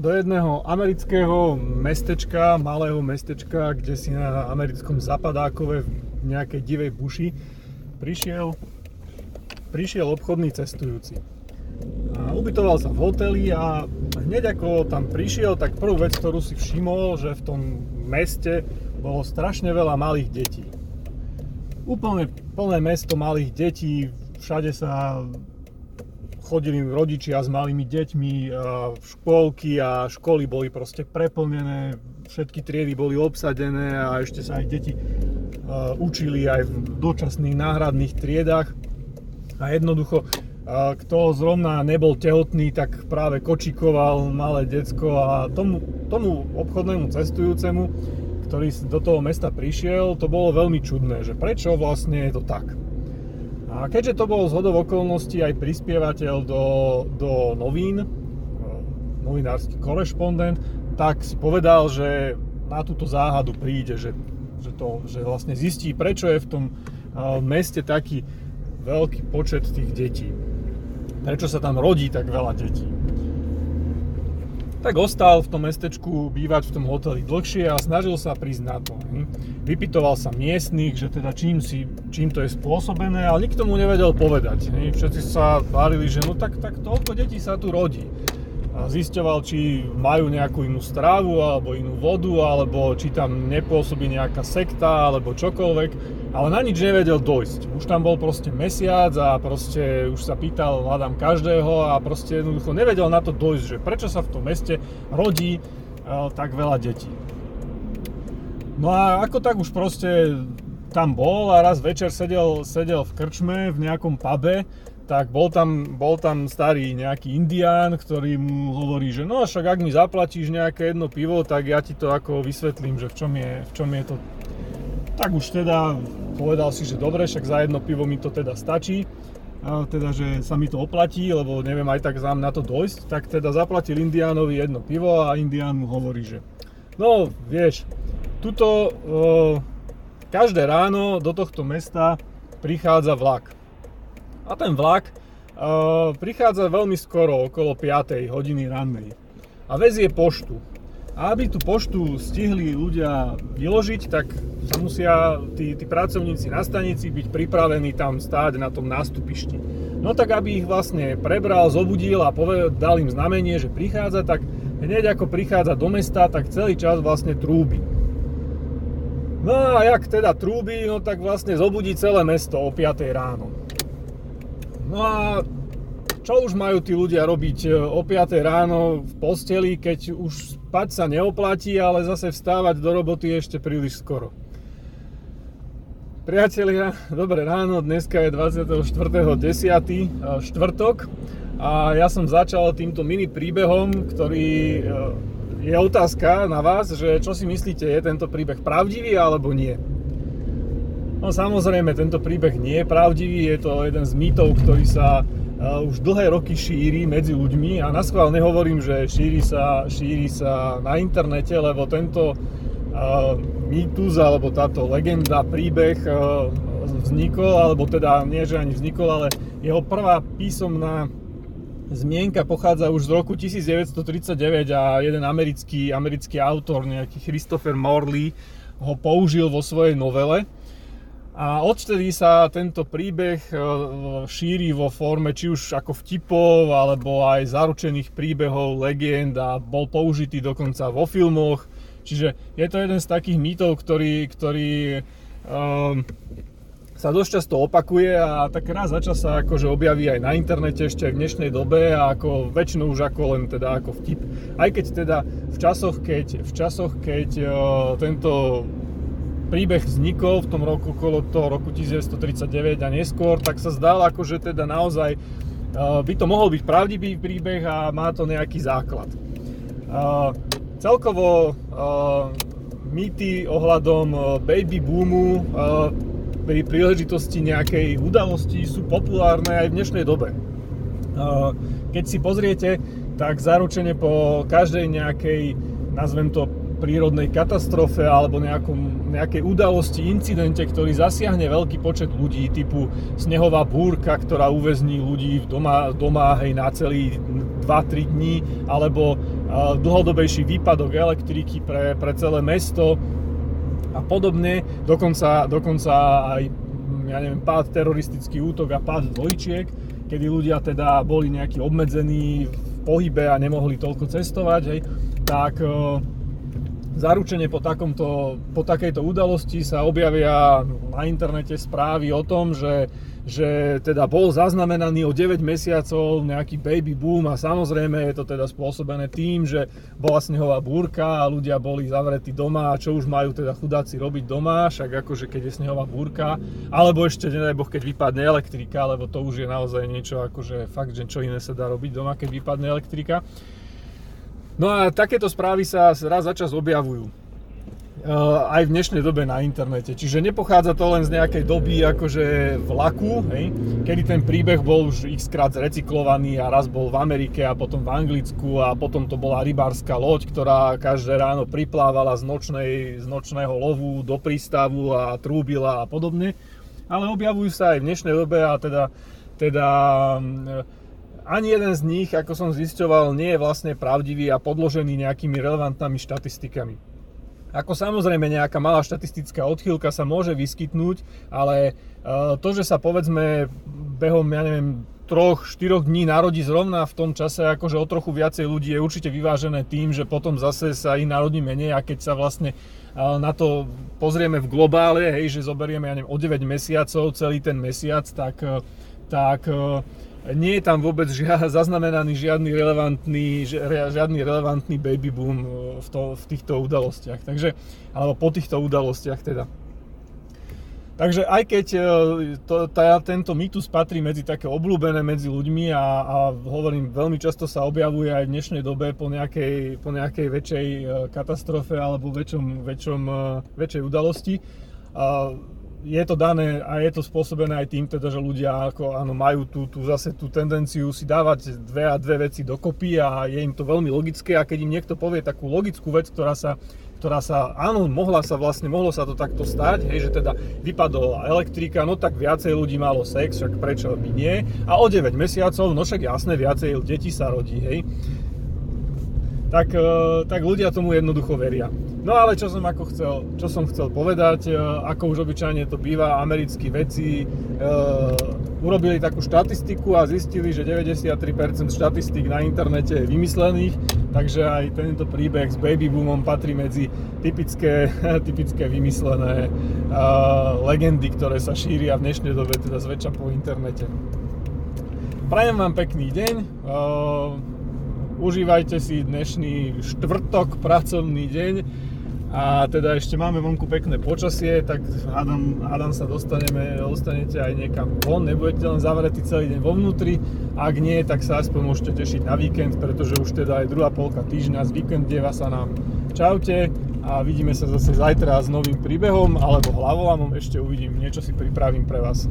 do jedného amerického mestečka, malého mestečka, kde si na americkom zapadákove v nejakej divej buši prišiel, prišiel obchodný cestujúci. A ubytoval sa v hoteli a hneď ako tam prišiel, tak prvú vec, ktorú si všimol, že v tom meste bolo strašne veľa malých detí. Úplne plné mesto malých detí, všade sa chodili rodičia s malými deťmi, škôlky a školy boli proste preplnené, všetky triedy boli obsadené a ešte sa aj deti učili aj v dočasných náhradných triedách. A jednoducho, kto zrovna nebol tehotný, tak práve kočikoval malé decko a tomu, tomu obchodnému cestujúcemu, ktorý do toho mesta prišiel, to bolo veľmi čudné, že prečo vlastne je to tak. A keďže to bol zhodov okolností aj prispievateľ do, do novín, e, novinársky korešpondent, tak si povedal, že na túto záhadu príde, že, že, to, že vlastne zistí, prečo je v tom e, meste taký veľký počet tých detí. Prečo sa tam rodí tak veľa detí tak ostal v tom mestečku bývať v tom hoteli dlhšie a snažil sa prísť na to. Vypitoval sa miestnych, že teda čím, si, čím to je spôsobené, ale nikto mu nevedel povedať. Všetci sa tvárili, že no tak, tak toľko detí sa tu rodí zisťoval, či majú nejakú inú strávu alebo inú vodu, alebo či tam nepôsobí nejaká sekta alebo čokoľvek, ale na nič nevedel dojsť. Už tam bol proste mesiac a proste už sa pýtal hľadám každého a proste jednoducho nevedel na to dojsť, že prečo sa v tom meste rodí uh, tak veľa detí. No a ako tak už proste tam bol a raz večer sedel, sedel v krčme v nejakom pube tak bol tam, bol tam starý nejaký indián, ktorý mu hovorí, že no však ak mi zaplatíš nejaké jedno pivo, tak ja ti to ako vysvetlím, že v čom je, v čom je to. Tak už teda povedal si, že dobre, však za jedno pivo mi to teda stačí, teda, že sa mi to oplatí, lebo neviem aj tak zám na to dojsť, tak teda zaplatil indiánovi jedno pivo a indián mu hovorí, že no vieš, tuto e, každé ráno do tohto mesta prichádza vlak a ten vlak uh, prichádza veľmi skoro, okolo 5. hodiny rannej. A vezie poštu. A aby tú poštu stihli ľudia vyložiť, tak sa musia tí, tí pracovníci na stanici byť pripravení tam stáť na tom nástupišti. No tak aby ich vlastne prebral, zobudil a dal im znamenie, že prichádza, tak hneď ako prichádza do mesta, tak celý čas vlastne trúbi. No a jak teda trúbi, no tak vlastne zobudí celé mesto o 5 ráno. No a čo už majú tí ľudia robiť e, o 5 ráno v posteli, keď už spať sa neoplatí, ale zase vstávať do roboty ešte príliš skoro. Priatelia, dobré ráno, dneska je 24.10. E, štvrtok a ja som začal týmto mini príbehom, ktorý e, je otázka na vás, že čo si myslíte, je tento príbeh pravdivý alebo nie. No samozrejme, tento príbeh nie je pravdivý, je to jeden z mýtov, ktorý sa uh, už dlhé roky šíri medzi ľuďmi. A na schvál nehovorím, že šíri sa, šíri sa na internete, lebo tento uh, mýtus alebo táto legenda, príbeh uh, vznikol, alebo teda nie, že ani vznikol, ale jeho prvá písomná zmienka pochádza už z roku 1939 a jeden americký, americký autor, nejaký Christopher Morley, ho použil vo svojej novele a odtedy sa tento príbeh e, šíri vo forme či už ako vtipov, alebo aj zaručených príbehov, legend a bol použitý dokonca vo filmoch. Čiže je to jeden z takých mýtov, ktorý, ktorý um, sa dosť často opakuje a tak raz za čas sa akože objaví aj na internete ešte v dnešnej dobe a ako väčšinou už ako len teda ako vtip. Aj keď teda v časoch, keď, v časoch, keď uh, tento príbeh vznikol v tom roku okolo toho roku 1939 a neskôr, tak sa zdal ako, že teda naozaj uh, by to mohol byť pravdivý príbeh a má to nejaký základ. Uh, celkovo uh, mýty ohľadom baby boomu pri príležitosti nejakej udalosti sú populárne aj v dnešnej dobe. Keď si pozriete, tak zaručene po každej nejakej, nazvem to prírodnej katastrofe alebo nejakom, nejakej udalosti, incidente, ktorý zasiahne veľký počet ľudí, typu snehová búrka, ktorá uväzní ľudí v doma, doma hej, na celý 2-3 dní, alebo dlhodobejší výpadok elektriky pre, pre celé mesto a podobne. Dokonca, dokonca aj ja neviem, pád teroristický útok a pád dvojčiek, kedy ľudia teda boli nejakí obmedzení v pohybe a nemohli toľko cestovať, hej, tak zaručene po, takomto, po takejto udalosti sa objavia na internete správy o tom, že, že teda bol zaznamenaný o 9 mesiacov nejaký baby boom a samozrejme je to teda spôsobené tým, že bola snehová búrka a ľudia boli zavretí doma a čo už majú teda chudáci robiť doma, však akože keď je snehová búrka, alebo ešte nedaj boh, keď vypadne elektrika, lebo to už je naozaj niečo akože fakt, že čo iné sa dá robiť doma, keď vypadne elektrika. No a takéto správy sa raz za čas objavujú uh, aj v dnešnej dobe na internete. Čiže nepochádza to len z nejakej doby akože vlaku, hej, kedy ten príbeh bol už x krát zrecyklovaný a raz bol v Amerike a potom v Anglicku a potom to bola rybárska loď, ktorá každé ráno priplávala z, nočnej, z nočného lovu do prístavu a trúbila a podobne. Ale objavujú sa aj v dnešnej dobe a teda, teda ani jeden z nich, ako som zisťoval, nie je vlastne pravdivý a podložený nejakými relevantnými štatistikami. Ako samozrejme nejaká malá štatistická odchýlka sa môže vyskytnúť, ale e, to, že sa povedzme behom, ja neviem, troch, štyroch dní narodí zrovna v tom čase akože o trochu viacej ľudí je určite vyvážené tým, že potom zase sa ich narodí menej a keď sa vlastne e, na to pozrieme v globále, hej, že zoberieme ja neviem, o 9 mesiacov celý ten mesiac, tak, e, tak nie je tam vôbec žia, zaznamenaný žiadny relevantný, žiadny relevantný baby boom e, v, to, v týchto udalostiach. Takže, alebo po týchto udalostiach teda. Takže aj keď e, to, tá, tento mýtus patrí medzi také obľúbené medzi ľuďmi a, a hovorím, veľmi často sa objavuje aj v dnešnej dobe po nejakej, po nejakej väčšej e, katastrofe alebo väčšom, väčšom, väčšej udalosti, je to dané a je to spôsobené aj tým, teda, že ľudia ako, áno, majú tú, tú, zase tú tendenciu si dávať dve a dve veci dokopy a je im to veľmi logické a keď im niekto povie takú logickú vec, ktorá sa, ktorá sa, áno, mohla sa vlastne, mohlo sa to takto stať, hej, že teda vypadla elektrika, no tak viacej ľudí malo sex, však prečo by nie, a o 9 mesiacov, no však jasné, viacej detí sa rodí, hej tak, e, tak ľudia tomu jednoducho veria. No ale čo som ako chcel, čo som chcel povedať, e, ako už obyčajne to býva, americkí veci e, urobili takú štatistiku a zistili, že 93% štatistík na internete je vymyslených, takže aj tento príbeh s baby boomom patrí medzi typické, typické vymyslené e, legendy, ktoré sa šíria v dnešnej dobe, teda zväčša po internete. Prajem vám pekný deň. E, užívajte si dnešný štvrtok, pracovný deň a teda ešte máme vonku pekné počasie, tak hádam, hádam sa dostaneme, dostanete aj niekam von, nebudete len zavretí celý deň vo vnútri, ak nie, tak sa aspoň môžete tešiť na víkend, pretože už teda aj druhá polka týždňa z víkendieva sa nám. Čaute a vidíme sa zase zajtra s novým príbehom alebo hlavolamom, ešte uvidím, niečo si pripravím pre vás.